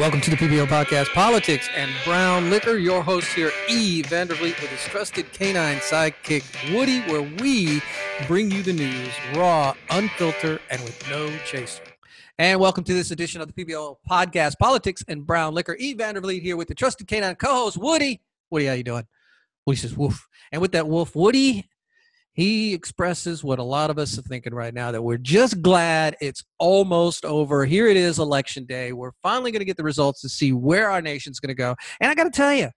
Welcome to the PBO podcast, Politics and Brown Liquor. Your host here, E. Vandervliet, with his trusted canine sidekick, Woody, where we bring you the news raw, unfiltered, and with no chaser. And welcome to this edition of the PBO podcast, Politics and Brown Liquor. E. Vandervliet here with the trusted canine co-host, Woody. Woody, how you doing? Woody says, woof. And with that wolf, Woody he expresses what a lot of us are thinking right now that we're just glad it's almost over. Here it is, election day. We're finally going to get the results to see where our nation's going to go. And I got to tell you,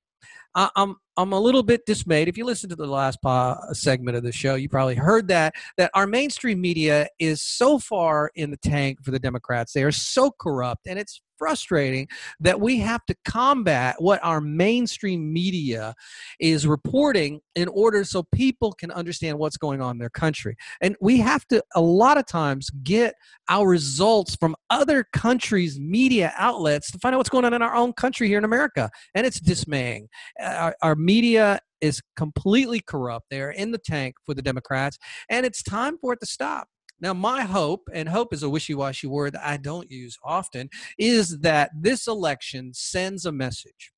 I, I'm I'm a little bit dismayed. If you listen to the last po- uh, segment of the show, you probably heard that that our mainstream media is so far in the tank for the Democrats. They are so corrupt, and it's frustrating that we have to combat what our mainstream media is reporting in order so people can understand what's going on in their country. And we have to, a lot of times, get our results from other countries' media outlets to find out what's going on in our own country here in America. And it's dismaying. Uh, our, our media is completely corrupt. They're in the tank for the Democrats, and it's time for it to stop. Now, my hope, and hope is a wishy washy word I don't use often, is that this election sends a message.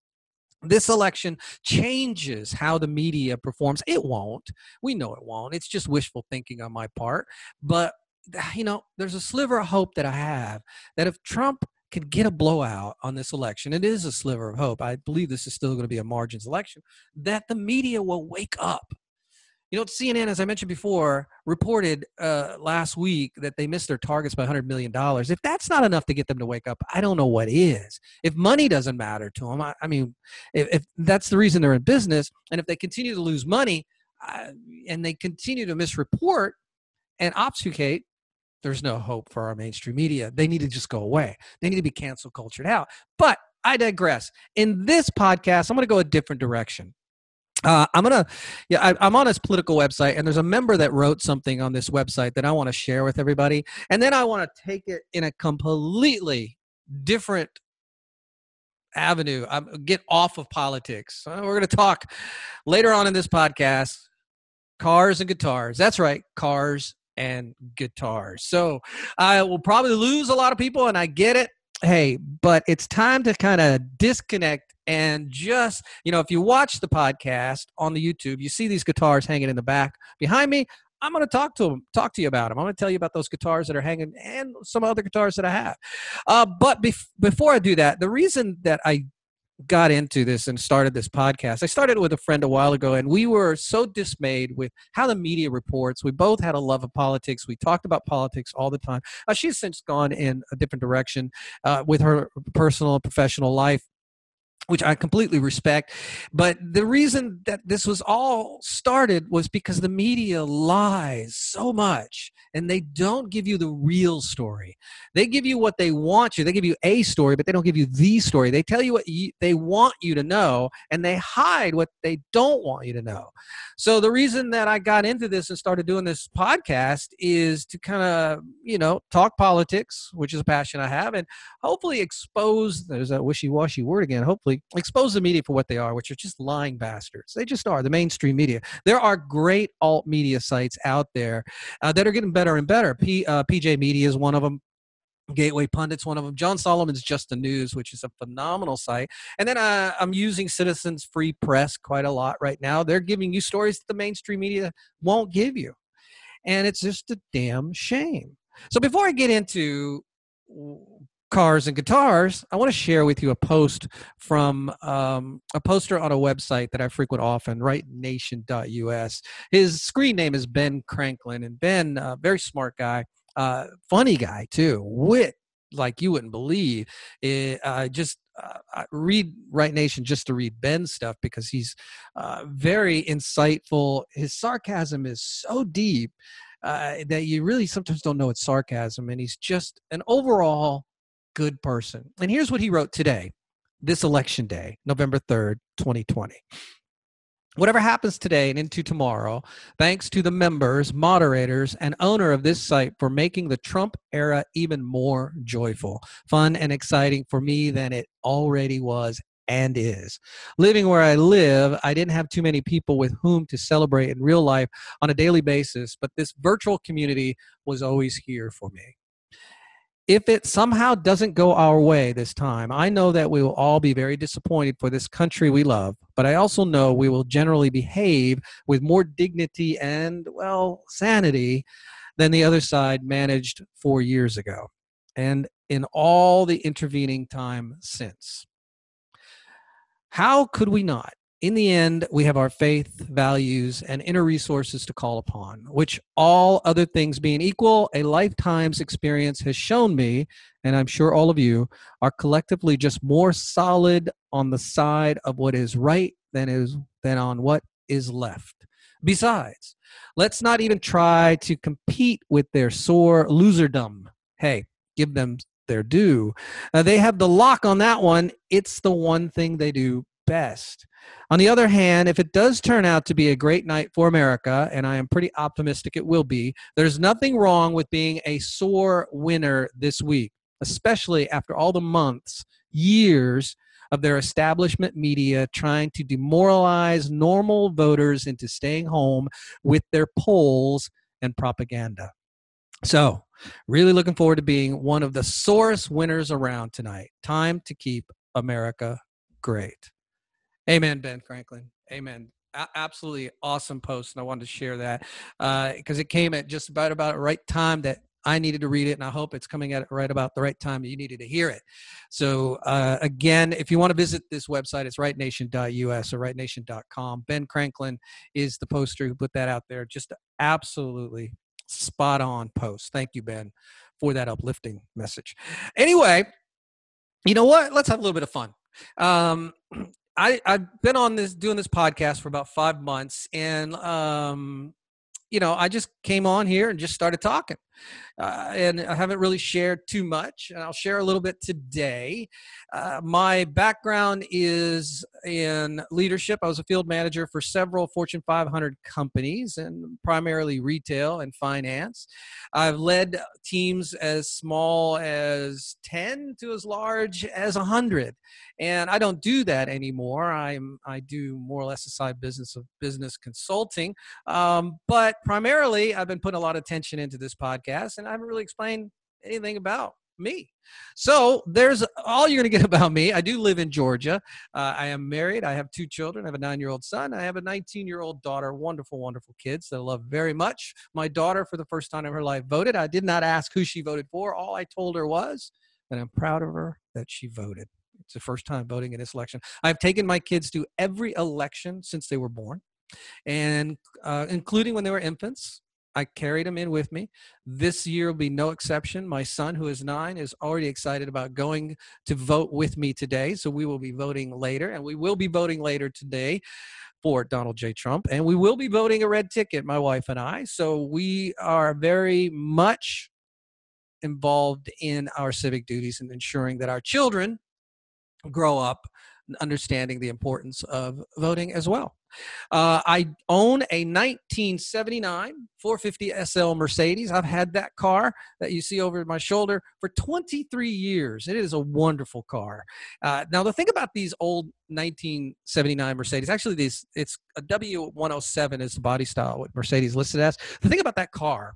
This election changes how the media performs. It won't. We know it won't. It's just wishful thinking on my part. But, ah, you know, there's a sliver of hope that I have that if Trump can get a blowout on this election, it is a sliver of hope. I believe this is still going to be a margins election, that the media will wake up you know, CNN, as I mentioned before, reported uh, last week that they missed their targets by $100 million. If that's not enough to get them to wake up, I don't know what is. If money doesn't matter to them, I, I mean, if, if, that's the reason they're in business, and if they continue to lose money uh, and they continue to misreport and obfuscate, there's no hope for our mainstream media. They need to just go away. They need to be cancel cultured out. But I digress. In this podcast, I'm going to go a different direction. Uh, I'm gonna, yeah, I, am on this political website, and there's a member that wrote something on this website that I want to share with everybody, and then I want to take it in a completely different avenue. I'm, get off of politics. Uh, we're gonna talk later on in this podcast, cars and guitars. That's right, cars and guitars. So I will probably lose a lot of people, and I get it. Hey, but it's time to kind of disconnect and just you know if you watch the podcast on the youtube you see these guitars hanging in the back behind me i'm going to talk to them talk to you about them i'm going to tell you about those guitars that are hanging and some other guitars that i have. Uh, but bef- before i do that the reason that i got into this and started this podcast. I started with a friend a while ago and we were so dismayed with how the media reports. We both had a love of politics. We talked about politics all the time. Uh, she's since gone in a different direction uh, with her personal and professional life which I completely respect. But the reason that this was all started was because the media lies so much and they don't give you the real story. They give you what they want you. They give you a story, but they don't give you the story. They tell you what you, they want you to know and they hide what they don't want you to know. So the reason that I got into this and started doing this podcast is to kind of, you know, talk politics, which is a passion I have, and hopefully expose, there's that wishy washy word again, hopefully expose the media for what they are, which are just lying bastards. They just are the mainstream media. There are great alt media sites out there uh, that are getting better and better. P, uh, PJ Media is one of them. Gateway Pundit's one of them. John Solomon's Just the News, which is a phenomenal site. And then uh, I'm using Citizens Free Press quite a lot right now. They're giving you stories that the mainstream media won't give you. And it's just a damn shame. So before I get into cars and guitars, I want to share with you a post from um, a poster on a website that I frequent often, rightnation.us. His screen name is Ben Cranklin, and Ben, uh, very smart guy, uh, funny guy too, wit like you wouldn't believe. It, uh, just uh, read Right Nation just to read Ben's stuff because he's uh, very insightful. His sarcasm is so deep uh, that you really sometimes don't know it's sarcasm, and he's just an overall good person. And here's what he wrote today, this election day, November 3rd, 2020. Whatever happens today and into tomorrow, thanks to the members, moderators, and owner of this site for making the Trump era even more joyful, fun, and exciting for me than it already was and is. Living where I live, I didn't have too many people with whom to celebrate in real life on a daily basis, but this virtual community was always here for me. If it somehow doesn't go our way this time, I know that we will all be very disappointed for this country we love, but I also know we will generally behave with more dignity and, well, sanity than the other side managed four years ago and in all the intervening time since. How could we not? In the end, we have our faith, values, and inner resources to call upon, which all other things being equal, a lifetime's experience has shown me, and I'm sure all of you, are collectively just more solid on the side of what is right than is than on what is left. Besides, let's not even try to compete with their sore loserdom. Hey, give them their due. Uh, they have the lock on that one. It's the one thing they do best. On the other hand, if it does turn out to be a great night for America, and I am pretty optimistic it will be, there's nothing wrong with being a sore winner this week, especially after all the months, years of their establishment media trying to demoralize normal voters into staying home with their polls and propaganda. So, really looking forward to being one of the sorest winners around tonight. Time to keep America great. Amen, Ben Franklin. Amen. A- absolutely awesome post, and I wanted to share that because uh, it came at just about about the right time that I needed to read it, and I hope it's coming at right about the right time you needed to hear it. So, uh, again, if you want to visit this website, it's rightnation.us or rightnation.com. Ben Franklin is the poster who put that out there. Just absolutely spot on post. Thank you, Ben, for that uplifting message. Anyway, you know what? Let's have a little bit of fun. Um, I I've been on this doing this podcast for about five months, and um, you know, I just came on here and just started talking. Uh, and I haven't really shared too much, and I'll share a little bit today. Uh, my background is in leadership. I was a field manager for several Fortune 500 companies, and primarily retail and finance. I've led teams as small as 10 to as large as 100, and I don't do that anymore. I'm I do more or less a side business of business consulting, um, but primarily I've been putting a lot of attention into this podcast, and I haven't really explained anything about me. So there's all you're going to get about me. I do live in Georgia. Uh, I am married. I have two children. I have a nine year old son. I have a 19 year old daughter. Wonderful, wonderful kids that I love very much. My daughter, for the first time in her life, voted. I did not ask who she voted for. All I told her was that I'm proud of her that she voted. It's the first time voting in this election. I've taken my kids to every election since they were born, and uh, including when they were infants. I carried him in with me. This year will be no exception. My son, who is nine, is already excited about going to vote with me today. So we will be voting later, and we will be voting later today for Donald J. Trump. And we will be voting a red ticket, my wife and I. So we are very much involved in our civic duties and ensuring that our children grow up understanding the importance of voting as well. Uh, I own a 1979 450 SL Mercedes. I've had that car that you see over my shoulder for 23 years. It is a wonderful car. Uh, now, the thing about these old 1979 Mercedes, actually, these it's a W107 is the body style what Mercedes listed as. The thing about that car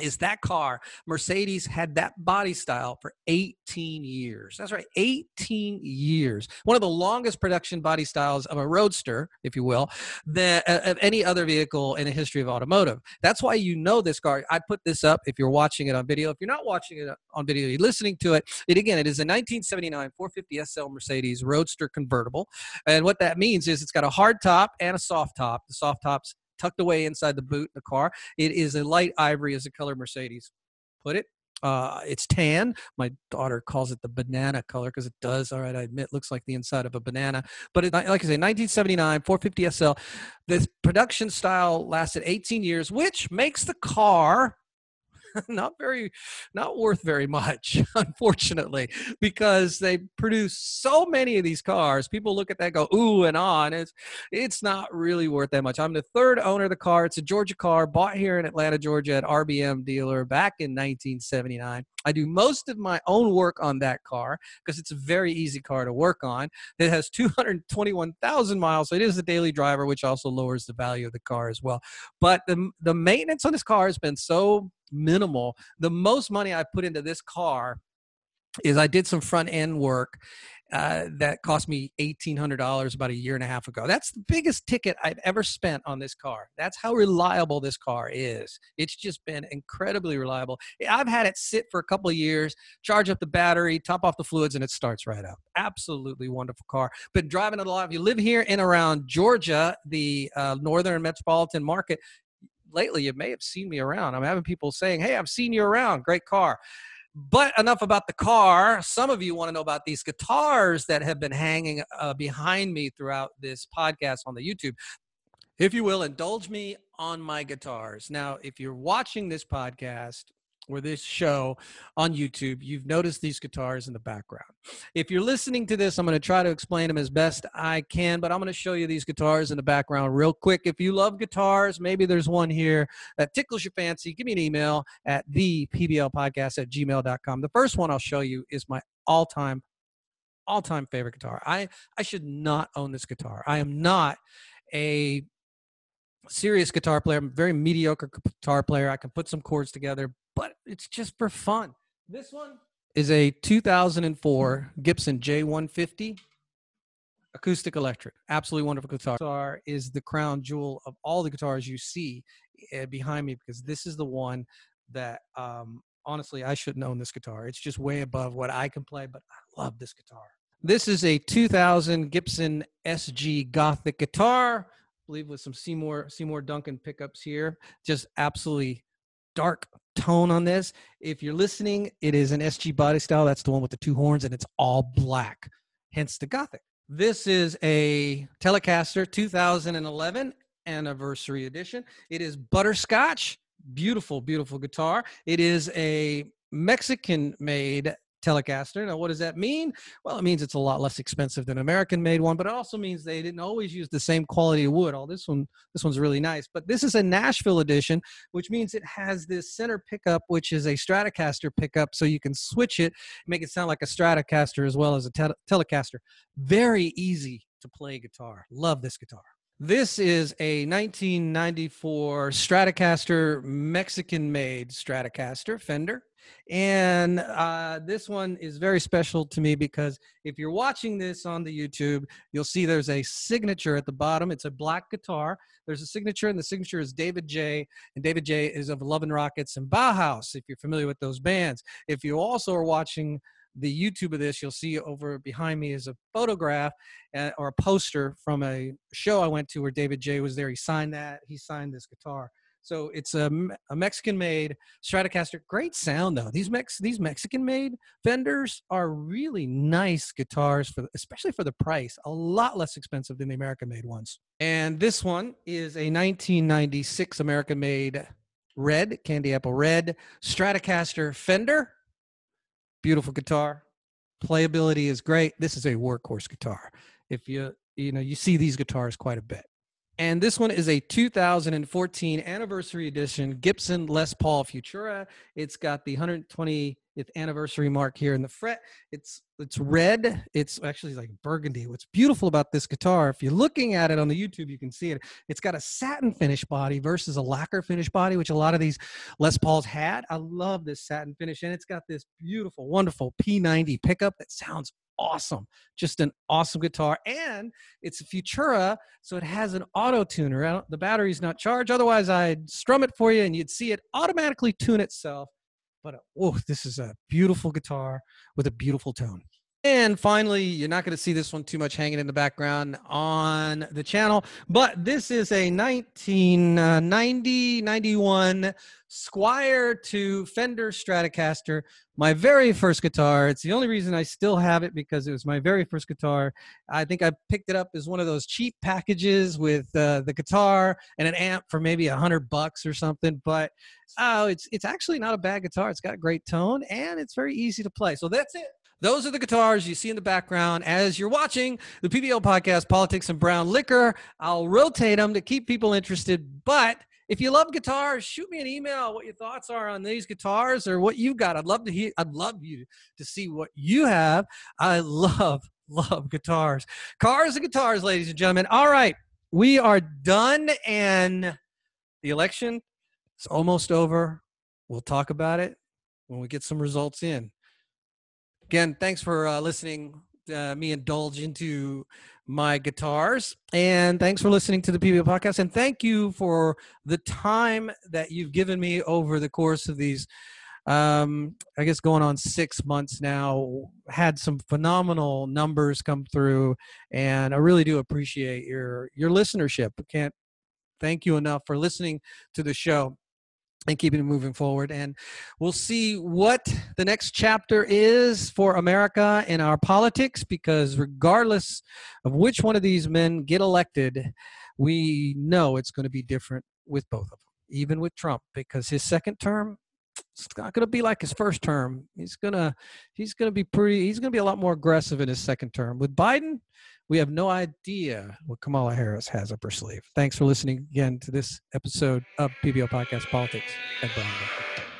is that car mercedes had that body style for 18 years. That's right 18 years. One of the longest production body styles of a roadster if you will than uh, of any other vehicle in the history of automotive. That's why you know this car. I put this up if you're watching it on video. If you're not watching it on video you're listening to it. It again it is a 1979 450 sl mercedes roadster convertible and what that means is it's got a hard top and a soft top. The soft top's tucked away inside the boot the car. It is a light ivory as the color Mercedes put it. Uh, it's tan. My daughter calls it the banana color because it does. All right, I admit, looks like the inside of a banana. But it, like I say, 1979 450 SL. This production style lasted 18 years, which makes the car not very not worth very much unfortunately because they produce so many of these cars people look at that go ooh and on it's it's not really worth that much. I'm the third owner of the car. It's a georgia car bought here in atlanta georgia at rbm dealer back in 1979 i do most of my own work on that car because it's a very easy car to work on. It has 221000 miles so it is a daily driver which also lowers the value of the car as well. But the, the maintenance on this car has been so minimal. The most money I put into this car is I did some front end work uh, that cost me $1,800 about a year and a half ago. That's the biggest ticket I've ever spent on this car. That's how reliable this car is. It's just been incredibly reliable. I've had it sit for a couple of years, charge up the battery, top off the fluids, and it starts right up. Absolutely wonderful car. Been driving it a lot. If you live here in around Georgia, the uh, northern metropolitan market, lately you may have seen me around. I'm having people saying, Hey, I've seen you around. Great car. But enough about the car. Some of you want to know about these guitars that have been hanging uh, behind me throughout this podcast on the YouTube. If you will, indulge me on my guitars. Now, if you're watching this podcast, or this show on YouTube, you've noticed these guitars in the background. If you're listening to this, I'm going to try to explain them as best I can, but I'm going to show you these guitars in the background real quick. If you love guitars, maybe there's one here that tickles your fancy. Give me an email at the podcast at gmail.com. The first one I'll show you is my all time, all time favorite guitar. I, I should not own this guitar. I am not a serious guitar player. I'm a very mediocre guitar player. I can put some chords together, but it's just for fun. This one is a 2004 Gibson J150 acoustic electric. Absolutely wonderful guitar. Guitar is the crown jewel of all the guitars you see eh, behind me because this is the one that um, honestly I shouldn't own this guitar. It's just way above what I can play, but I love this guitar. This is a 2000 Gibson SG Gothic guitar, I believe with some Seymour Seymour Duncan pickups here. Just absolutely dark tone on this. If you're listening, it is an SG body style. That's the one with the two horns, and it's all black, hence the Gothic. This is a Telecaster 2011 anniversary edition. It is butterscotch, beautiful, beautiful guitar. It is a Mexican made Telecaster. Now, what does that mean? Well, it means it's a lot less expensive than American made one, but it also means they didn't always use the same quality of wood. Oh, this one, this one's really nice. But this is a Nashville edition, which means it has this center pickup, which is a Stratocaster pickup, so you can switch it, make it sound like a Stratocaster as well as a te- Telecaster. Very easy to play guitar. Love this guitar. This is a 1994 Stratocaster, Mexican made Stratocaster Fender. And uh, this one is very special to me because if you're watching this on the YouTube, you'll see there's a signature at the bottom. It's a black guitar. There's a signature, and the signature is David J. And David J. is of Love and Rockets and Bauhaus, if you're familiar with those bands. If you also are watching the YouTube of this, you'll see over behind me is a photograph uh, or a poster from a show I went to where David J was there. He signed that. He signed this guitar. So it's a, a Mexican-made Stratocaster. Great sound though. These Mex these Mexican-made Fenders are really nice guitars for, especially for the price. A lot less expensive than the American-made ones. And this one is a 1996 American-made red candy apple red Stratocaster Fender. Beautiful guitar. Playability is great. This is a workhorse guitar. If you you know you see these guitars quite a bit. And this one is a 2014 anniversary edition Gibson Les Paul Futura. It's got the 120th anniversary mark here in the fret. It's it's red. It's actually like burgundy. What's beautiful about this guitar, if you're looking at it on the YouTube, you can see it. It's got a satin finish body versus a lacquer finish body, which a lot of these Les Pauls had. I love this satin finish, and it's got this beautiful, wonderful P90 pickup that sounds awesome. Just an awesome guitar. And it's a Futura, so it has an auto tuner. The battery's not charged. Otherwise, I'd strum it for you and you'd see it automatically tune itself. But oh, this is a beautiful guitar with a beautiful tone. And finally, you're not going to see this one too much hanging in the background on the channel, but this is a 1990 91 Squier to Fender Stratocaster, my very first guitar. It's the only reason I still have it because it was my very first guitar. I think I picked it up as one of those cheap packages with uh, the guitar and an amp for maybe a hundred bucks or something. But oh, it's it's actually not a bad guitar. It's got great tone and it's very easy to play. So that's it. Those are the guitars you see in the background as you're watching the PBL podcast, Politics and Brown Liquor. I'll rotate them to keep people interested. But if you love guitars, shoot me an email what your thoughts are on these guitars or what you've got. I'd love to hear. I'd love you to see what you have. I love love guitars, cars and guitars, ladies and gentlemen. All right, we are done, and the election is almost over we'll talk about it when we get some results in. Again, thanks for uh, listening. Uh, me indulge into my guitars, and thanks for listening to the PBO podcast. And thank you for the time that you've given me over the course of these um, I guess going on six months now. Had some phenomenal numbers come through, and I really do appreciate your your listenership. Can't thank you enough for listening to the show and keeping it moving forward. And we'll see what the next chapter is for America and our politics, because regardless of which one of these men get elected, we know it's going to be different with both of them, even with Trump, because his second term it's not going to be like his first term. He's gonna he's gonna be pretty. He's gonna be a lot more aggressive in his second term. With Biden, we have no idea what Kamala Harris has up her sleeve. Thanks for listening again to this episode of PBO Podcast Politics and Brown.